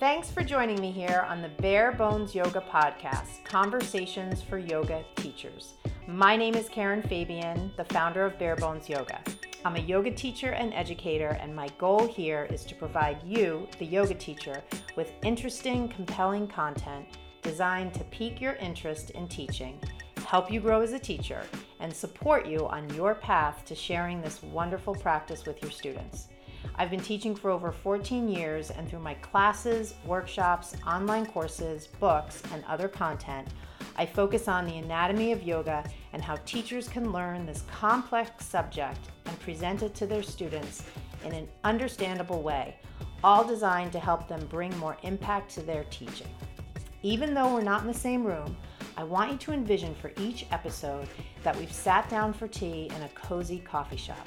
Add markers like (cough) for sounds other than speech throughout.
Thanks for joining me here on the Bare Bones Yoga Podcast Conversations for Yoga Teachers. My name is Karen Fabian, the founder of Bare Bones Yoga. I'm a yoga teacher and educator, and my goal here is to provide you, the yoga teacher, with interesting, compelling content designed to pique your interest in teaching, help you grow as a teacher, and support you on your path to sharing this wonderful practice with your students. I've been teaching for over 14 years, and through my classes, workshops, online courses, books, and other content, I focus on the anatomy of yoga and how teachers can learn this complex subject and present it to their students in an understandable way, all designed to help them bring more impact to their teaching. Even though we're not in the same room, I want you to envision for each episode that we've sat down for tea in a cozy coffee shop.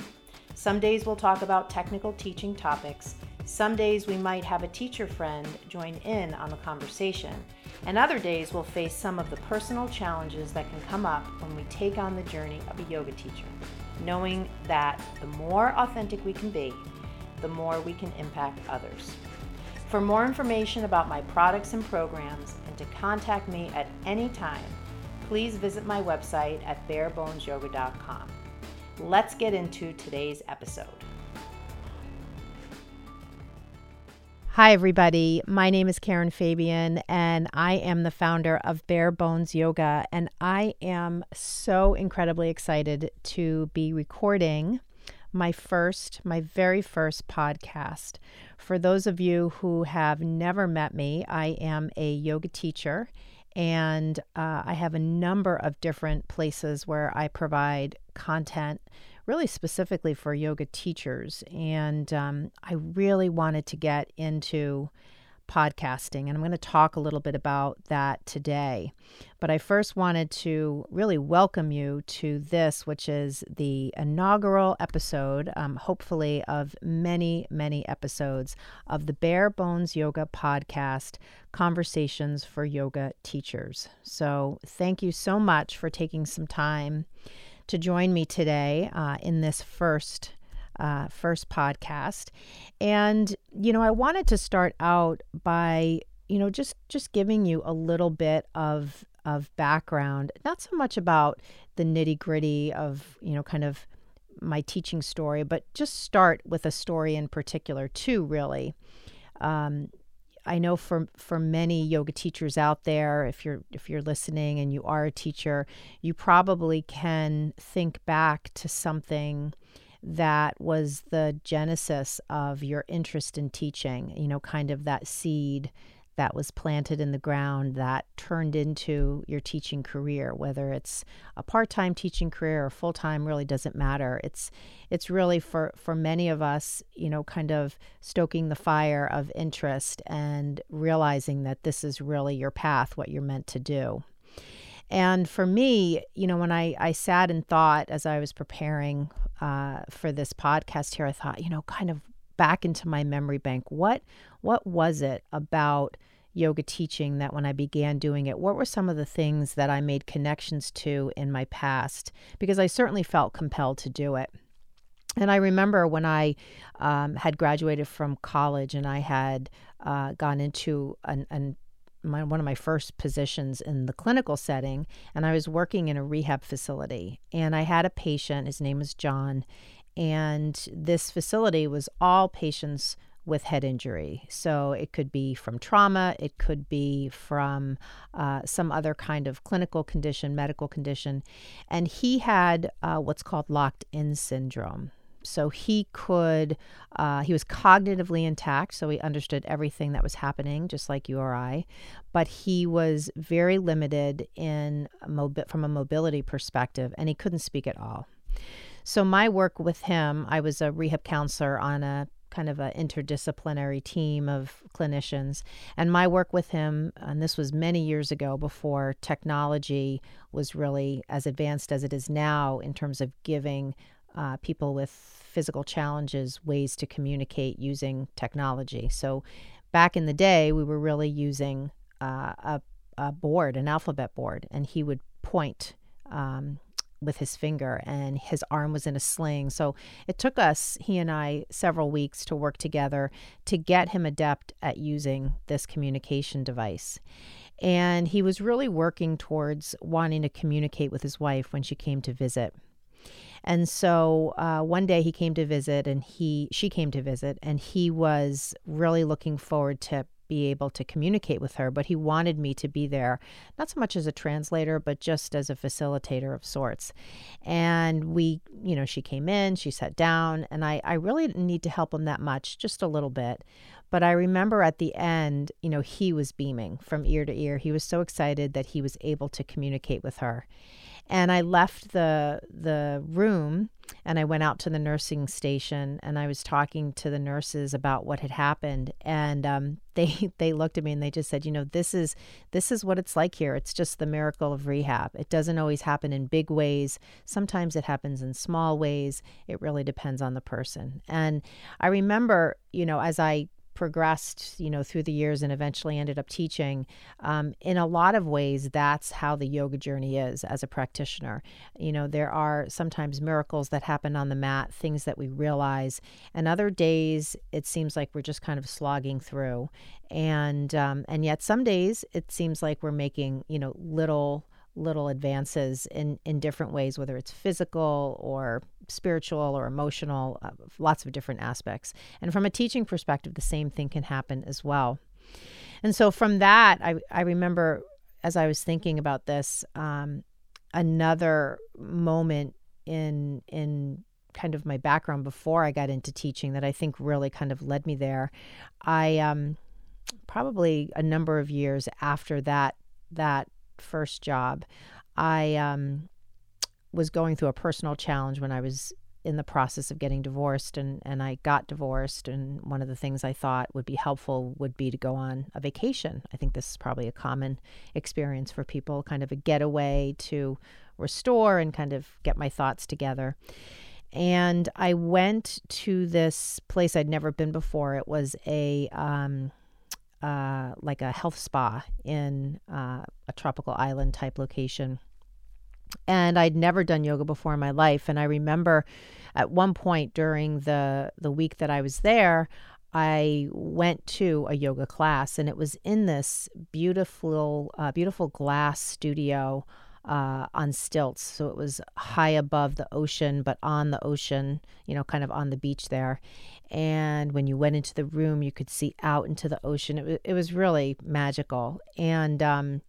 Some days we'll talk about technical teaching topics. Some days we might have a teacher friend join in on the conversation. And other days we'll face some of the personal challenges that can come up when we take on the journey of a yoga teacher, knowing that the more authentic we can be, the more we can impact others. For more information about my products and programs and to contact me at any time, please visit my website at barebonesyoga.com. Let's get into today's episode. Hi, everybody. My name is Karen Fabian, and I am the founder of Bare Bones Yoga. And I am so incredibly excited to be recording my first, my very first podcast. For those of you who have never met me, I am a yoga teacher and uh, I have a number of different places where I provide content really specifically for yoga teachers. And um, I really wanted to get into podcasting, and I'm going to talk a little bit about that today. But I first wanted to really welcome you to this, which is the inaugural episode, um, hopefully, of many, many episodes of the Bare Bones Yoga podcast, Conversations for Yoga Teachers. So, thank you so much for taking some time to join me today uh, in this first uh, first podcast. And, you know, I wanted to start out by, you know, just just giving you a little bit of of background, not so much about the nitty gritty of, you know, kind of my teaching story, but just start with a story in particular, too, really. Um, I know for for many yoga teachers out there, if you're if you're listening and you are a teacher, you probably can think back to something that was the genesis of your interest in teaching, you know, kind of that seed that was planted in the ground that turned into your teaching career whether it's a part-time teaching career or full-time really doesn't matter. It's it's really for for many of us you know kind of stoking the fire of interest and realizing that this is really your path what you're meant to do and for me, you know, when I, I sat and thought as I was preparing uh, for this podcast here, I thought, you know, kind of back into my memory bank, what what was it about yoga teaching that when I began doing it, what were some of the things that I made connections to in my past? Because I certainly felt compelled to do it. And I remember when I um, had graduated from college and I had uh, gone into an, an my, one of my first positions in the clinical setting, and I was working in a rehab facility. And I had a patient, his name was John, and this facility was all patients with head injury. So it could be from trauma, it could be from uh, some other kind of clinical condition, medical condition. And he had uh, what's called locked in syndrome. So he could, uh, he was cognitively intact, so he understood everything that was happening, just like you or I. But he was very limited in mobi- from a mobility perspective, and he couldn't speak at all. So my work with him, I was a rehab counselor on a kind of an interdisciplinary team of clinicians. And my work with him, and this was many years ago before technology was really as advanced as it is now in terms of giving uh, people with physical challenges ways to communicate using technology. So back in the day, we were really using uh, a, a, board, an alphabet board, and he would point um, with his finger and his arm was in a sling. So it took us, he and I, several weeks to work together to get him adept at using this communication device. And he was really working towards wanting to communicate with his wife when she came to visit. And so uh, one day he came to visit, and he she came to visit, and he was really looking forward to be able to communicate with her, but he wanted me to be there, not so much as a translator, but just as a facilitator of sorts. And we, you know, she came in, she sat down, and I, I really didn't need to help him that much, just a little bit. But I remember at the end, you know, he was beaming from ear to ear. He was so excited that he was able to communicate with her. And I left the the room and I went out to the nursing station and I was talking to the nurses about what had happened. And um, (laughs) they they looked at me and they just said, you know, this is this is what it's like here. It's just the miracle of rehab. It doesn't always happen in big ways. Sometimes it happens in small ways. It really depends on the person. And I remember, you know, as I progressed, you know, through the years and eventually ended up teaching. Um, in a lot of ways, that's how the yoga journey is as a practitioner. You know, there are sometimes miracles that happen on the mat, things that we realize, and other days it seems like we're just kind of slogging through, and um, and yet some days it seems like we're making you know little little advances in in different ways whether it's physical or spiritual or emotional uh, lots of different aspects. And from a teaching perspective the same thing can happen as well. And so from that i i remember as i was thinking about this um, another moment in in kind of my background before i got into teaching that i think really kind of led me there i um probably a number of years after that that first job, I um, was going through a personal challenge when I was in the process of getting divorced and, and I got divorced and one of the things I thought would be helpful would be to go on a vacation. I think this is probably a common experience for people, kind of a getaway to restore and kind of get my thoughts together. And I went to this place I'd never been before. It was a um, uh, like a health spa in uh, a tropical island type location. And I'd never done yoga before in my life. And I remember at one point during the, the week that I was there, I went to a yoga class, and it was in this beautiful, uh, beautiful glass studio uh, on stilts. So it was high above the ocean, but on the ocean, you know, kind of on the beach there. And when you went into the room, you could see out into the ocean. It, it was really magical. And um,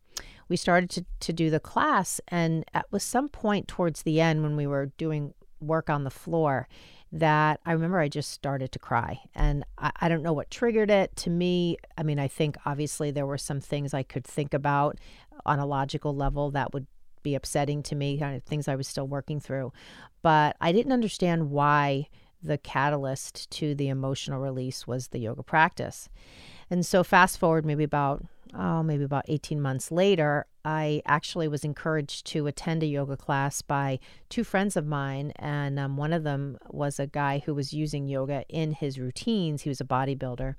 we started to, to do the class. And at was some point towards the end when we were doing work on the floor, that I remember I just started to cry. And I, I, don't know what triggered it. To me, I mean, I think obviously there were some things I could think about on a logical level that would be upsetting to me, kind of things I was still working through. But I didn't understand why the catalyst to the emotional release was the yoga practice. And so fast forward maybe about oh, maybe about 18 months later, I actually was encouraged to attend a yoga class by two friends of mine. And um, one of them was a guy who was using yoga in his routines. He was a bodybuilder.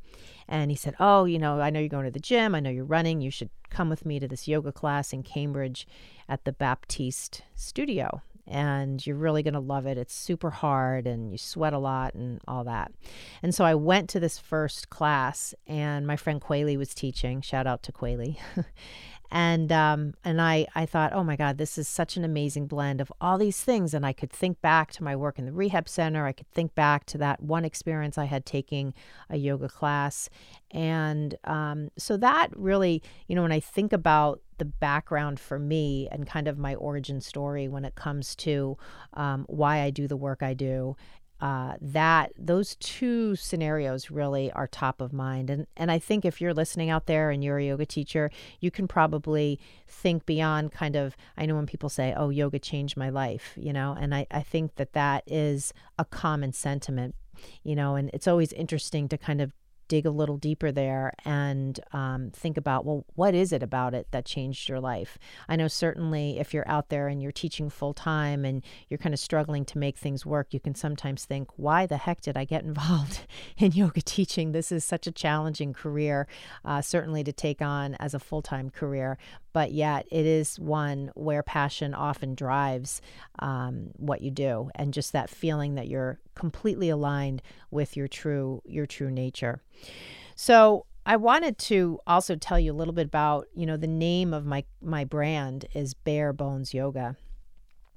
And he said, Oh, you know, I know you're going to the gym. I know you're running. You should come with me to this yoga class in Cambridge at the Baptiste Studio and you're really going to love it. It's super hard and you sweat a lot and all that. And so I went to this first class and my friend Quayle was teaching. Shout out to Quayle. (laughs) and um, and I I thought, oh my God, this is such an amazing blend of all these things. And I could think back to my work in the rehab center. I could think back to that one experience I had taking a yoga class, and um, so that really, you know, when I think about the background for me and kind of my origin story when it comes to um, why I do the work I do uh, that those two scenarios really are top of mind. And and I think if you're listening out there and you're a yoga teacher, you can probably think beyond kind of. I know when people say, "Oh, yoga changed my life," you know, and I I think that that is a common sentiment, you know, and it's always interesting to kind of dig a little deeper there and um, think about well what is it about it that changed your life? I know certainly if you're out there and you're teaching full time and you're kind of struggling to make things work you can sometimes think why the heck did i get (laughs) involved in yoga teaching? This is such a challenging career uh, certainly to take on as a full-time career. But yet it is one where passion often drives um, what you do, and just that feeling that you're completely aligned with your true your true nature. So I wanted to also tell you a little bit about, you know, the name of my my brand is Bare Bones Yoga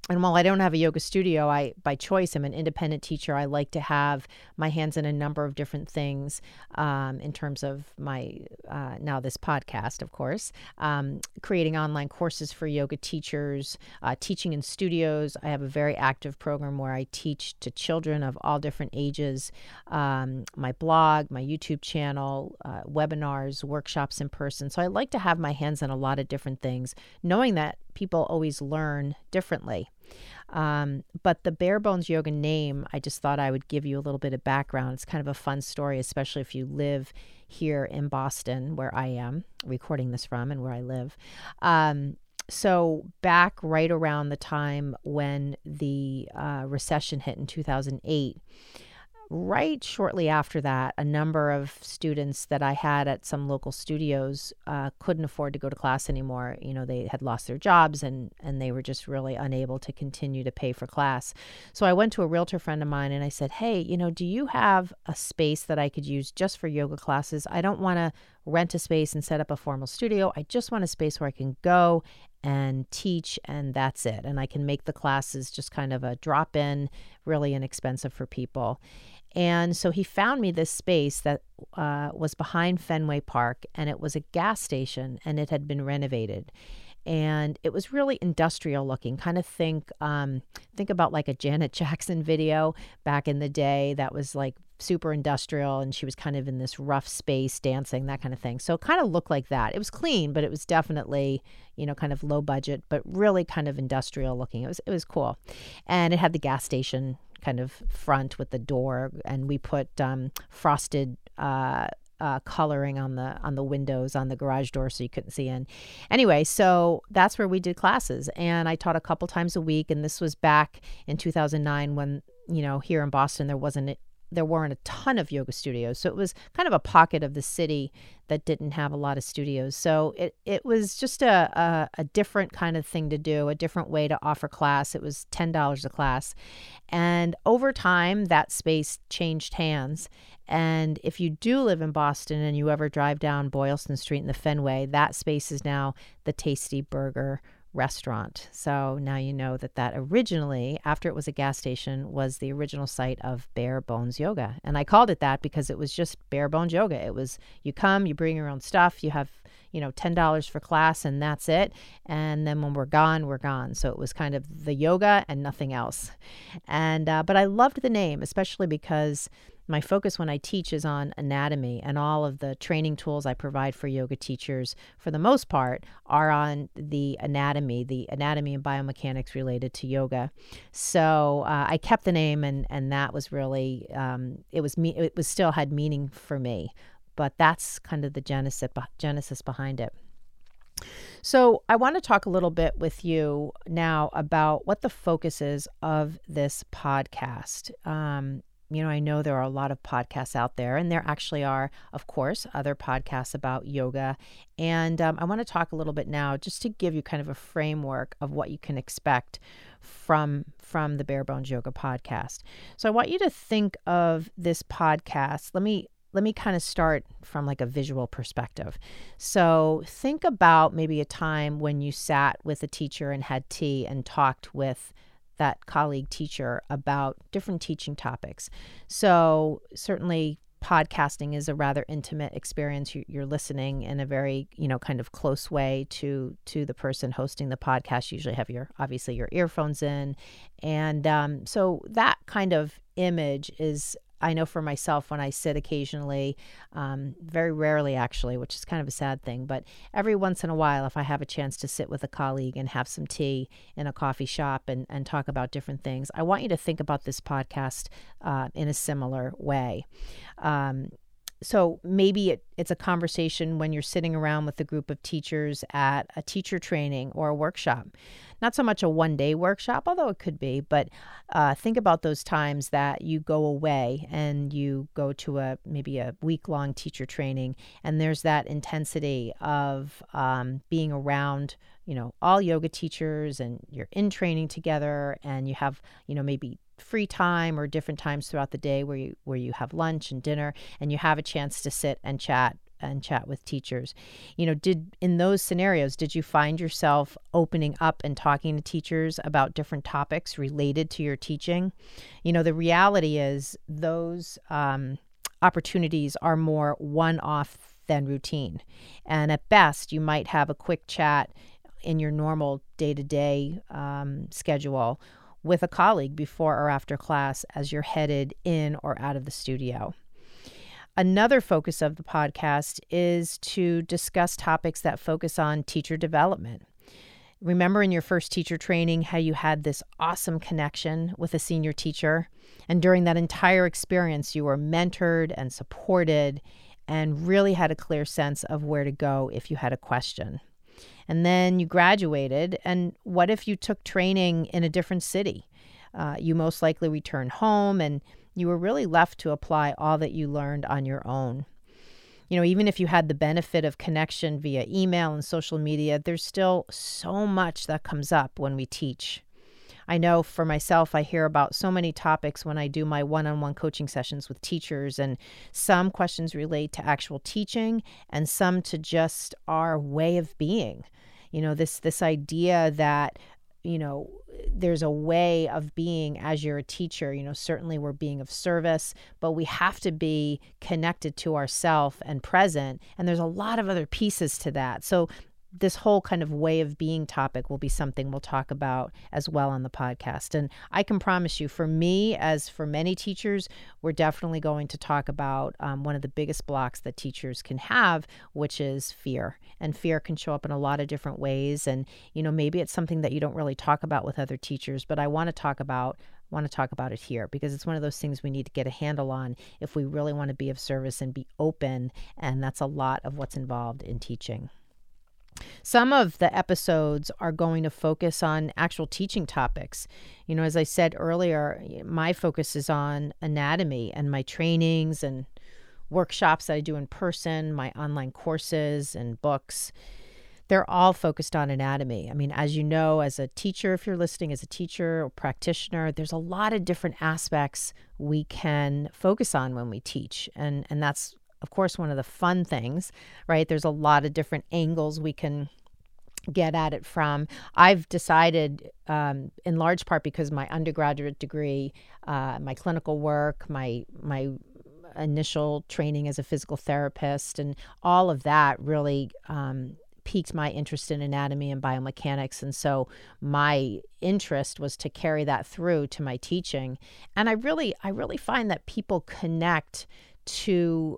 and while I don't have a yoga studio, I by choice I'm an independent teacher. I like to have my hands in a number of different things um, in terms of my uh, now this podcast, of course, um, creating online courses for yoga teachers, uh, teaching in studios. I have a very active program where I teach to children of all different ages. Um, my blog, my YouTube channel, uh, webinars, workshops in person. So I like to have my hands in a lot of different things, knowing that people always learn differently. Um, but the bare bones yoga name, I just thought I would give you a little bit of background. It's kind of a fun story, especially if you live here in Boston, where I am recording this from and where I live. Um, so back right around the time when the uh, recession hit in 2008 right shortly after that, a number of students that I had at some local studios uh, couldn't afford to go to class anymore. You know, they had lost their jobs and and they were just really unable to continue to pay for class. So I went to a realtor friend of mine and I said, "Hey, you know, do you have a space that I could use just for yoga classes? I don't want to rent a space and set up a formal studio. I just want a space where I can go and teach and that's it. And I can make the classes just kind of a drop in, really inexpensive for people." And so he found me this space that uh, was behind Fenway Park, and it was a gas station, and it had been renovated. And it was really industrial looking. Kind of think, um, think about like a Janet (laughs) Jackson video back in the day that was like super industrial, and she was kind of in this rough space dancing, that kind of thing. So it kind of looked like that. It was clean, but it was definitely, you know, kind of low budget, but really kind of industrial looking. It was it was cool, and it had the gas station kind of front with the door, and we put um, frosted. Uh, uh, coloring on the on the windows on the garage door so you couldn't see in. Anyway, so that's where we did classes, and I taught a couple times a week. And this was back in 2009 when you know here in Boston there wasn't there weren't a ton of yoga studios. So it was kind of a pocket of the city that didn't have a lot of studios. So it, it was just a, a, a different kind of thing to do, a different way to offer class. It was $10 a class. And over time, that space changed hands. And if you do live in Boston and you ever drive down Boylston Street in the Fenway, that space is now the Tasty Burger restaurant. So now you know that that originally, after it was a gas station, was the original site of Bare Bones Yoga. And I called it that because it was just Bare Bones Yoga. It was you come, you bring your own stuff, you have, you know, $10 for class and that's it. And then when we're gone, we're gone. So it was kind of the yoga and nothing else. And, uh, but I loved the name, especially because my focus when I teach is on anatomy, and all of the training tools I provide for yoga teachers, for the most part, are on the anatomy, the anatomy and biomechanics related to yoga. So uh, I kept the name, and and that was really um, it was me. It was still had meaning for me, but that's kind of the genesis genesis behind it. So, I want to talk a little bit with you now about what the focus is of this podcast. Um, you know, I know there are a lot of podcasts out there, and there actually are, of course, other podcasts about yoga. And um, I want to talk a little bit now, just to give you kind of a framework of what you can expect from from the Bare Bones Yoga podcast. So I want you to think of this podcast. Let me let me kind of start from like a visual perspective. So think about maybe a time when you sat with a teacher and had tea and talked with that colleague teacher about different teaching topics. So, certainly podcasting is a rather intimate experience. You're listening in a very you know kind of close way to to the person hosting the podcast. You usually have your obviously your earphones in. And um, so that kind of image is I know for myself when I sit occasionally, um, very rarely actually, which is kind of a sad thing, but every once in a while, if I have a chance to sit with a colleague and have some tea in a coffee shop and, and talk about different things, I want you to think about this podcast uh, in a similar way. Um, so maybe it, it's a conversation when you're sitting around with a group of teachers at a teacher training or a workshop. Not so much a one day workshop, although it could be, but uh, think about those times that you go away and you go to a maybe a week long teacher training, and there's that intensity of um, being around you know all yoga teachers and you're in training together and you have you know maybe free time or different times throughout the day where you where you have lunch and dinner and you have a chance to sit and chat and chat with teachers. You know, did in those scenarios, did you find yourself opening up and talking to teachers about different topics related to your teaching? You know, the reality is those um, opportunities are more one off than routine. And at best, you might have a quick chat in your normal day to day schedule with a colleague before or after class as you're headed in or out of the studio. Another focus of the podcast is to discuss topics that focus on teacher development. Remember in your first teacher training how you had this awesome connection with a senior teacher? And during that entire experience, you were mentored and supported and really had a clear sense of where to go if you had a question. And then you graduated, and what if you took training in a different city? Uh, you most likely returned home and you were really left to apply all that you learned on your own. You know, even if you had the benefit of connection via email and social media, there's still so much that comes up when we teach. I know for myself, I hear about so many topics when I do my one on one coaching sessions with teachers, and some questions relate to actual teaching and some to just our way of being. You know, this, this idea that you know there's a way of being as you're a teacher you know certainly we're being of service but we have to be connected to ourself and present and there's a lot of other pieces to that so this whole kind of way of being topic will be something we'll talk about as well on the podcast. And I can promise you, for me, as for many teachers, we're definitely going to talk about um, one of the biggest blocks that teachers can have, which is fear. And fear can show up in a lot of different ways. And, you know, maybe it's something that you don't really talk about with other teachers, but I want to talk about want to talk about it here because it's one of those things we need to get a handle on if we really want to be of service and be open and that's a lot of what's involved in teaching. Some of the episodes are going to focus on actual teaching topics. You know, as I said earlier, my focus is on anatomy and my trainings and workshops that I do in person, my online courses and books. They're all focused on anatomy. I mean, as you know, as a teacher, if you're listening as a teacher or practitioner, there's a lot of different aspects we can focus on when we teach. And and that's of course, one of the fun things, right? There's a lot of different angles we can get at it from. I've decided, um, in large part because my undergraduate degree, uh, my clinical work, my my initial training as a physical therapist, and all of that really um, piqued my interest in anatomy and biomechanics. And so my interest was to carry that through to my teaching. And I really, I really find that people connect to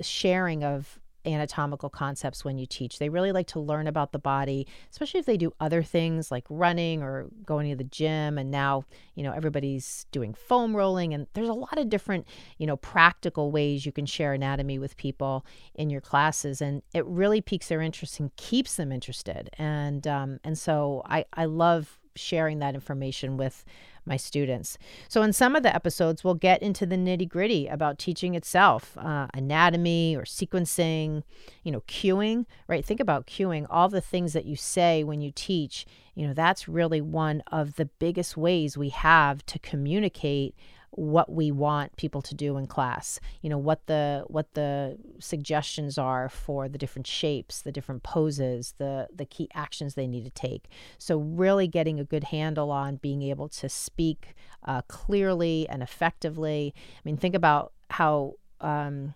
sharing of anatomical concepts when you teach. They really like to learn about the body, especially if they do other things like running or going to the gym. And now, you know, everybody's doing foam rolling, and there's a lot of different, you know, practical ways you can share anatomy with people in your classes, and it really piques their interest and keeps them interested. And um, and so I I love sharing that information with my students. So, in some of the episodes, we'll get into the nitty gritty about teaching itself, uh, anatomy or sequencing, you know, cueing, right? Think about cueing, all the things that you say when you teach. You know, that's really one of the biggest ways we have to communicate what we want people to do in class you know what the what the suggestions are for the different shapes the different poses the the key actions they need to take. So really getting a good handle on being able to speak uh, clearly and effectively. I mean think about how um,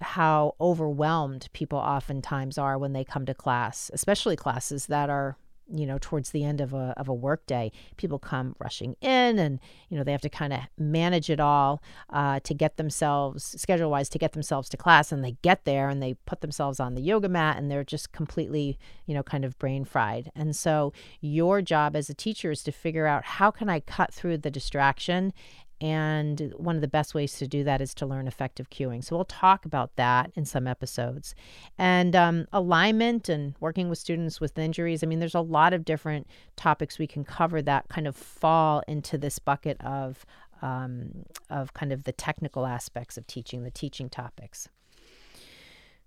how overwhelmed people oftentimes are when they come to class especially classes that are you know towards the end of a of a workday people come rushing in and you know they have to kind of manage it all uh, to get themselves schedule wise to get themselves to class. And they get there and they put themselves on the yoga mat and they're just completely you know kind of brain fried. And so your job as a teacher is to figure out how can i cut through the distraction And one of the best ways to do that is to learn effective cueing. So we'll talk about that in some episodes. And um, alignment and working with students with injuries. I mean, there's a lot of different topics we can cover that kind of fall into this bucket of um, of kind of the technical aspects of teaching, the teaching topics.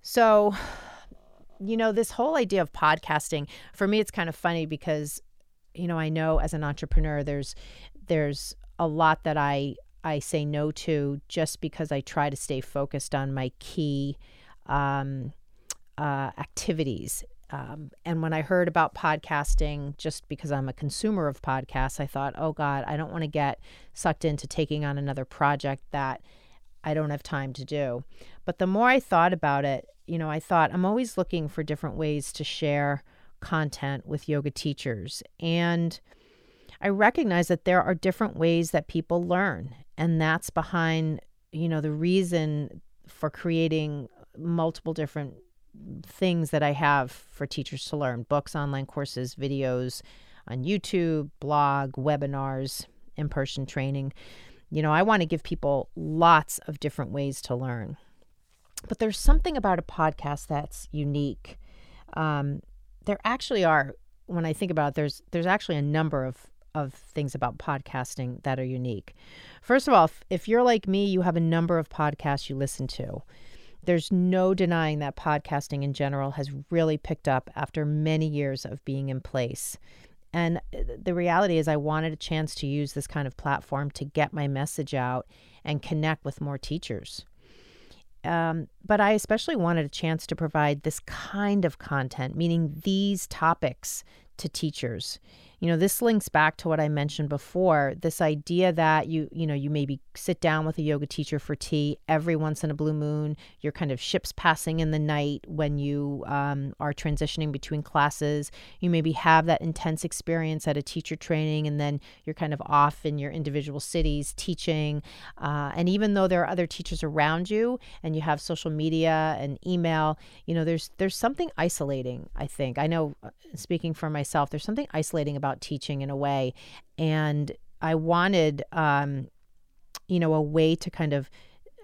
So, you know, this whole idea of podcasting for me, it's kind of funny because, you know, I know as an entrepreneur, there's there's a lot that I I say no to just because I try to stay focused on my key um, uh, activities. Um, and when I heard about podcasting, just because I'm a consumer of podcasts, I thought, oh God, I don't want to get sucked into taking on another project that I don't have time to do. But the more I thought about it, you know, I thought I'm always looking for different ways to share content with yoga teachers. And I recognize that there are different ways that people learn. And that's behind, you know, the reason for creating multiple different things that I have for teachers to learn books, online courses, videos on YouTube, blog, webinars, in person training. You know, I want to give people lots of different ways to learn. But there's something about a podcast that's unique. Um, there actually are, when I think about it, there's there's actually a number of of things about podcasting that are unique. First of all, if, if you're like me, you have a number of podcasts you listen to. There's no denying that podcasting in general has really picked up after many years of being in place. And uh, the reality is, I wanted a chance to use this kind of platform to get my message out and connect with more teachers. Um, but I especially wanted a chance to provide this kind of content, meaning these topics to teachers you know this links back to what i mentioned before this idea that you you know you maybe sit down with a yoga teacher for tea every once in a blue moon. You're kind of ships passing in the night when you um, are transitioning between classes. You maybe have that intense experience at a teacher training and then you're kind of off in your individual cities teaching. Uh, and even though there are other teachers around you and you have social media and email you know there's there's something isolating i think. I know uh, speaking for myself there's something isolating about about teaching in a way. And I wanted, um, you know, a way to kind of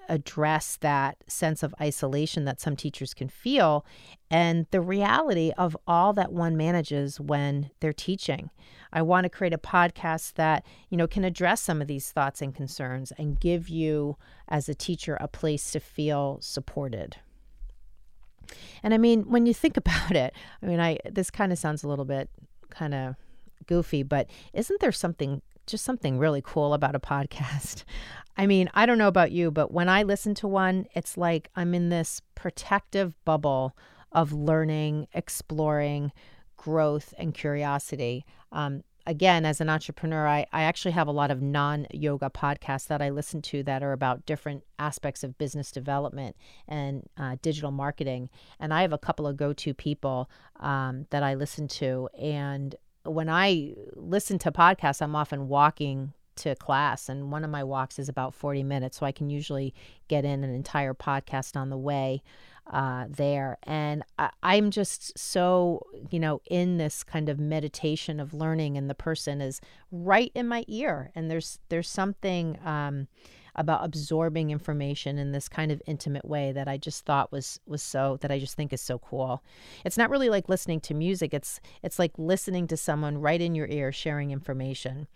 address that sense of isolation that some teachers can feel and the reality of all that one manages when they're teaching. I want to create a podcast that, you know, can address some of these thoughts and concerns and give you as a teacher a place to feel supported. And I mean, when you think (laughs) about it, I mean, I this kind of sounds a little bit kind of goofy, but isn't there something just something really cool about a podcast? (laughs) I mean, I don't know about you, but when I listen to one, it's like I'm in this protective bubble of learning, exploring, growth, and curiosity. Um, again, as an entrepreneur, I, I actually have a lot of non yoga podcasts that I listen to that are about different aspects of business development and uh, digital marketing. And I have a couple of go to people um, that I listen to. And when I listen to podcasts, I'm often walking to class, and one of my walks is about 40 minutes. So I can usually get in an entire podcast on the way uh, there. And I, I'm just so, you know, in this kind of meditation of learning, and the person is right in my ear. And there's there's something. Um, about absorbing information in this kind of intimate way that I just thought was was so that I just think is so cool. It's not really like listening to music. It's it's like listening to someone right in your ear sharing information.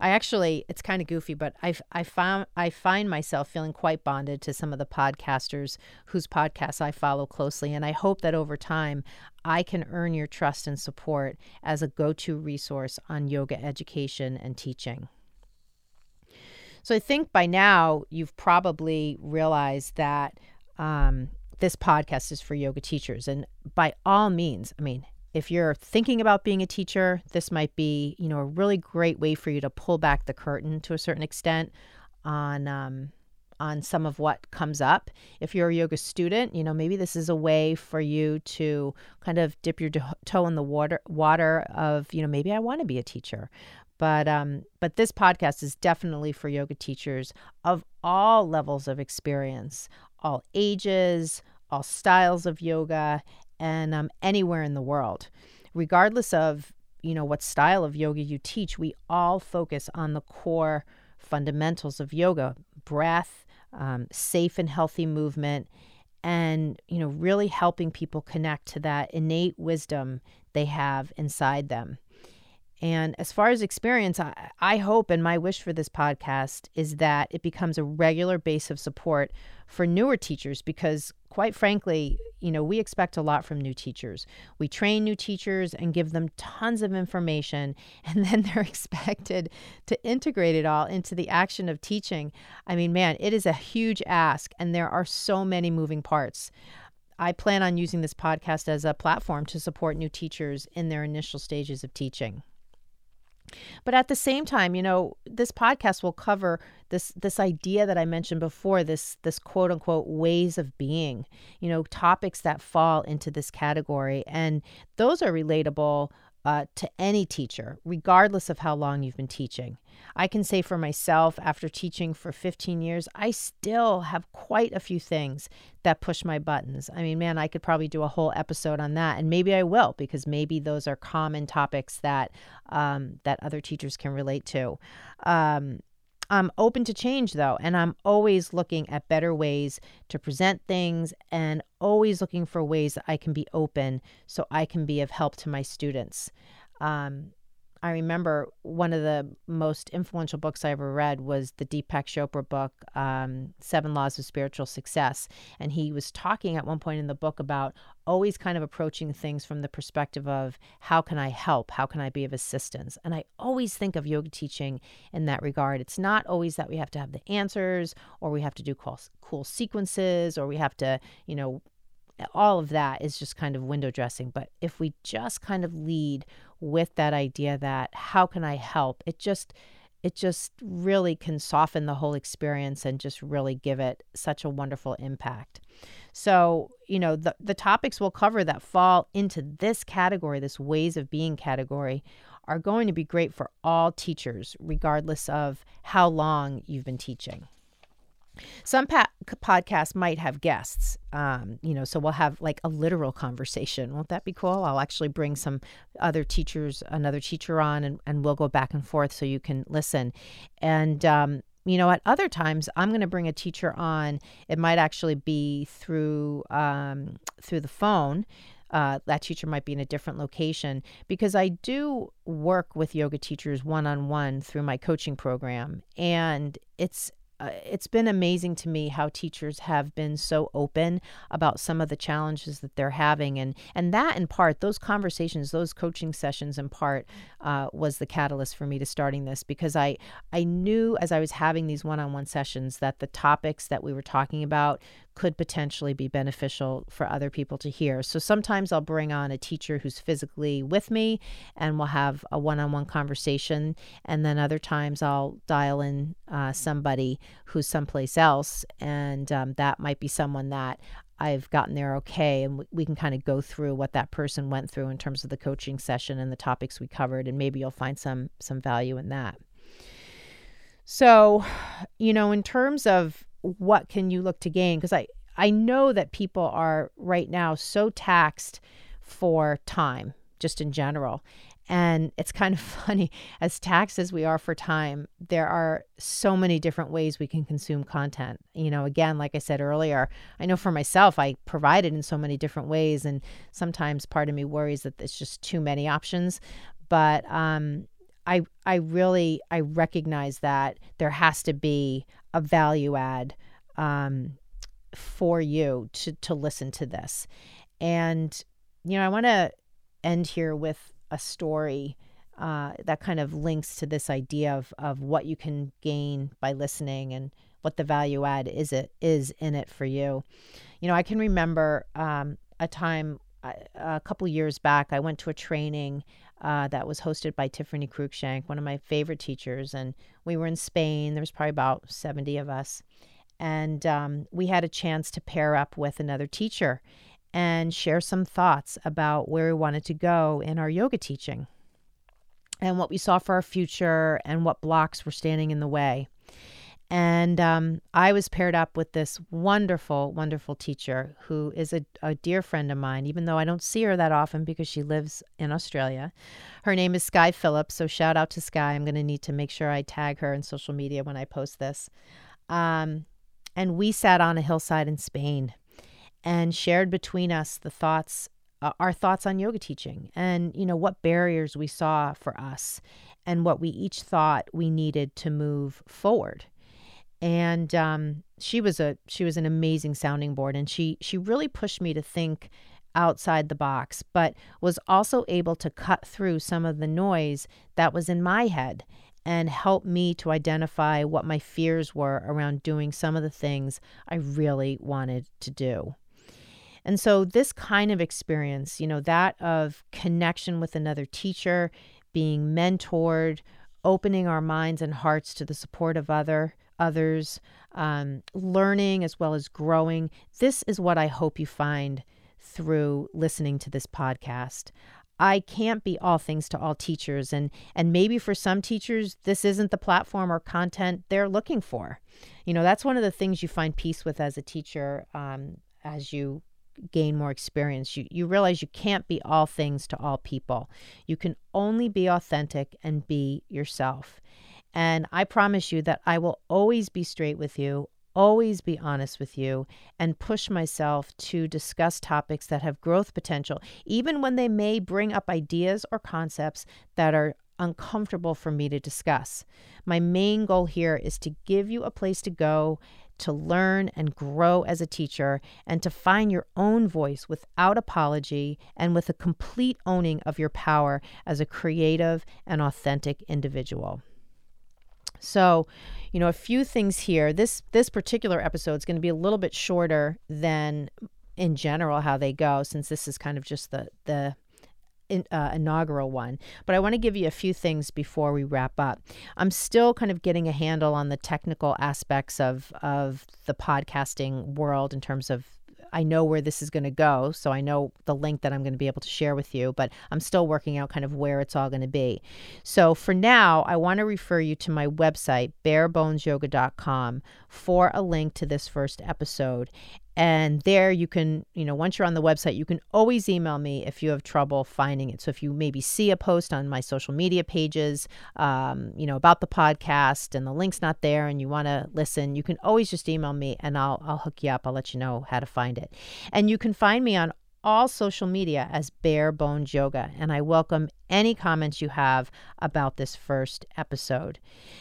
I actually it's kind of goofy, but I I found I find myself feeling quite bonded to some of the podcasters whose podcasts I follow closely and I hope that over time I can earn your trust and support as a go-to resource on yoga education and teaching. So I think by now you've probably realized that um, this podcast is for yoga teachers. And by all means, I mean, if you're thinking about being a teacher, this might be, you know, a really great way for you to pull back the curtain to a certain extent on um, on some of what comes up. If you're a yoga student, you know, maybe this is a way for you to kind of dip your toe in the water water of, you know, maybe I want to be a teacher. But um, but this podcast is definitely for yoga teachers of all levels of experience, all ages, all styles of yoga, and um, anywhere in the world, regardless of you know what style of yoga you teach. We all focus on the core fundamentals of yoga, breath, um, safe and healthy movement, and you know really helping people connect to that innate wisdom they have inside them and as far as experience, I, I, hope and my wish for this podcast is that it becomes a regular base of support for newer teachers because, quite frankly, you know, we expect a lot from new teachers. We train new teachers and give them tons of information, (laughs) and then they're (laughs) expected to integrate it all into the action of teaching. I mean, man, it is a huge ask, and there are so many moving parts. I plan on using this podcast as a platform to support new teachers in their initial stages of teaching. But at the same time, you know, this podcast will cover this this idea that I mentioned before, this this quote unquote ways of being, you know, topics that fall into this category. And those are relatable uh, to any teacher, regardless of how long you've been teaching. I can say for myself, after teaching for 15 years, I still have quite a few things that push my buttons. I mean, man, I could probably do a whole episode on that, and maybe I will because maybe those are common topics that um, that other teachers can relate to. Um, I'm open to change though, and I'm always looking at better ways to present things and always looking for ways that I can be open so I can be of help to my students. Um, I remember one of the most influential books I ever read was the Deepak Chopra book, um, Seven Laws of Spiritual Success. And he was talking at one point in the book about always kind of approaching things from the perspective of how can I help? How can I be of assistance? And I always think of yoga teaching in that regard. It's not always that we have to have the answers or we have to do cool, cool sequences or we have to, you know, all of that is just kind of window dressing. But if we just kind of lead with that idea that how can I help, it just it just really can soften the whole experience and just really give it such a wonderful impact. So, you know, the, the topics we'll cover that fall into this category, this ways of being category, are going to be great for all teachers, regardless of how long you've been teaching. Some pa- podcasts might have guests, um, you know, so we'll have like a literal conversation. Won't that be cool? I'll actually bring some other teachers, another teacher on, and, and we'll go back and forth so you can listen. And, um, you know, at other times, I'm going to bring a teacher on. It might actually be through um, through the phone. Uh, that teacher might be in a different location because I do work with yoga teachers one on one through my coaching program, and it's uh, it's been amazing to me how teachers have been so open about some of the challenges that they're having. And and that in part those conversations those coaching sessions in part uh, was the catalyst for me to starting this because I I knew as I was having these one-on-one sessions that the topics that we were talking about could potentially be beneficial for other people to hear. So sometimes I'll bring on a teacher who's physically with me and we'll have a one on one conversation. And then other times I'll dial in uh, somebody who's someplace else. And um, that might be someone that I've gotten there okay. And we can kind of go through what that person went through in terms of the coaching session and the topics we covered. And maybe you'll find some, some value in that. So, you know, in terms of what can you look to gain? Because I, I know that people are right now so taxed for time, just in general. And it's kind of (laughs) funny, as taxed as we are for time, there are so many different ways we can consume content. You know, again, like I said earlier, I know for myself, I provide it in so many different ways. And sometimes part of me worries that it's just too many options. But um, I, I really, I recognize that there has to be a value add um, for you to to listen to this. And you know, I want to end here with a story uh, that kind of links to this idea of of what you can gain by listening and what the value add is it is in it for you. You know, I can remember um, a time uh, a couple years back. I went to a training uh, that was hosted by Tiffany Cruikshank, one of my favorite teachers. And we were in Spain. There was probably about 70 of us. And um, we had a chance to pair up with another teacher and share some thoughts about where we wanted to go in our yoga teaching and what we saw for our future and what blocks were standing in the way. And um, I was paired up with this wonderful, wonderful teacher who is a, a dear friend of mine, even though I don't see her that often because she lives in Australia. Her name is Sky Phillips. So shout out to Sky. I'm going to need to make sure I tag her in social media when I post this. Um, and we sat on a hillside in Spain and shared between us the thoughts uh, our thoughts on yoga teaching and you know what barriers we saw for us and what we each thought we needed to move forward and um, she was a she was an amazing sounding board and she she really pushed me to think outside the box but was also able to cut through some of the noise that was in my head and help me to identify what my fears were around doing some of the things I really wanted to do. And so, this kind of experience, you know, that of connection with another teacher, being mentored, opening our minds and hearts to the support of other others, um, learning as well as growing. This is what I hope you find through listening to this podcast. I can't be all things to all teachers and and maybe for some teachers this isn't the platform or content they're looking for. You know, that's one of the things you find peace with as a teacher um, as you gain more experience. You you realize you can't be all things to all people. You can only be authentic and be yourself. And I promise you that I will always be straight with you, always be honest with you, and push myself to discuss topics that have growth potential, even when they may bring up ideas or concepts that are uncomfortable for me to discuss. My main goal here is to give you a place to go to learn and grow as a teacher and to find your own voice without apology and with a complete owning of your power as a creative and authentic individual. So, you know, a few things here. This this particular episode is going to be a little bit shorter than in general how they go since this is kind of just the the in, uh, inaugural one. But I want to give you a few things before we wrap up. I'm still kind of getting a handle on the technical aspects of of the podcasting world in terms of I know where this is going to go. So I know the link that I'm going to be able to share with you, but I'm still working out kind of where it's all going to be. So for now, I want to refer you to my website, barebonesyoga.com, for a link to this first episode and there you can you know once you're on the website you can always email me if you have trouble finding it. So if you maybe see a post on my social media pages um, you know about the podcast and the link's not there and you want to listen you can always just email me and i'll i'll hook you up. I'll let you know how to find it. And you can find me on all social media as Bare Bones Yoga, and I welcome any comments you have about this first episode.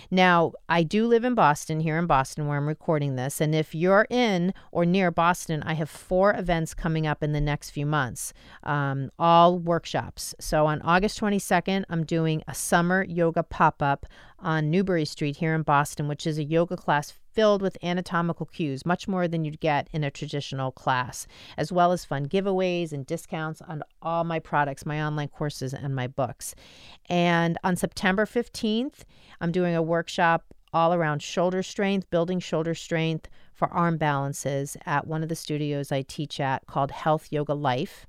Now, I do live in Boston, here in Boston, where I'm recording this, and if you're in or near Boston, I have four events coming up in the next few months, um, all workshops. So on August 22nd, I'm doing a summer yoga pop up on Newbury Street here in Boston, which is a yoga class filled with anatomical cues, much more than you'd get in a traditional class, as well as fun giveaways and discounts on all my products, my online courses, and my books. And on September 15th, I'm doing a workshop all around shoulder strength, building shoulder strength for arm balances at one of the studios I teach at called Health Yoga Life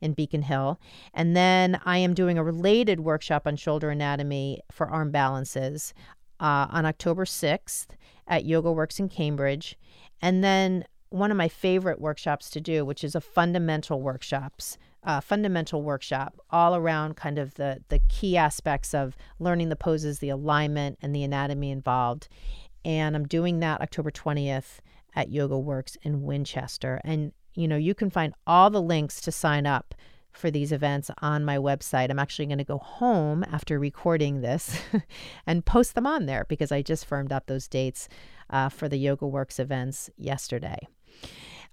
in Beacon Hill. And then I am doing a related workshop on shoulder anatomy for arm balances uh, on October 6th at Yoga Works in Cambridge. And then one of my favorite workshops to do, which is a fundamental workshops, uh, fundamental workshop all around kind of the the key aspects of learning the poses, the alignment, and the anatomy involved. And I'm doing that October 20th at Yoga Works in Winchester. And you know, you can find all the links to sign up for these events on my website. I'm actually going to go home after recording this (laughs) and post them on there because I just firmed up those dates uh, for the Yoga Works events yesterday.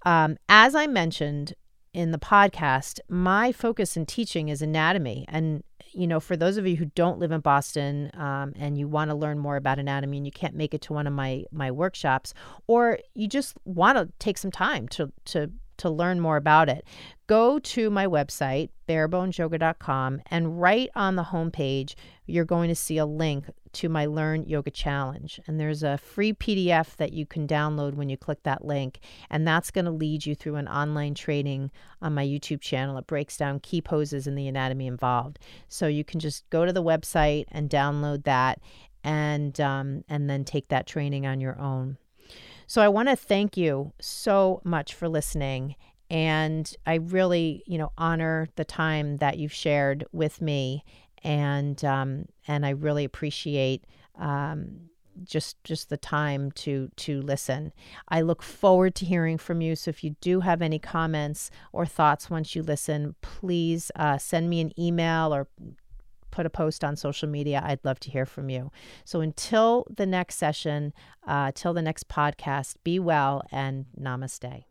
Um, as I mentioned in the podcast, my focus in teaching is anatomy. And, you know, for those of you who don't live in Boston um, and you want to learn more about anatomy and you can't make it to one of my, my workshops, or you just want to take some time to, to to learn more about it, go to my website, barebonesyoga.com, and right on the homepage, you're going to see a link to my Learn Yoga Challenge. And there's a free PDF that you can download when you click that link. And that's going to lead you through an online training on my YouTube channel. It breaks down key poses and the anatomy involved. So you can just go to the website and download that and um, and then take that training on your own. So I want to thank you so much for listening. And I really, you know, honor the time that you've shared with me, and um, and I really appreciate um, just just the time to to listen. I look forward to hearing from you. So if you do have any comments or thoughts once you listen, please uh, send me an email or put a post on social media. I'd love to hear from you. So until the next session, uh, till the next podcast, be well and namaste.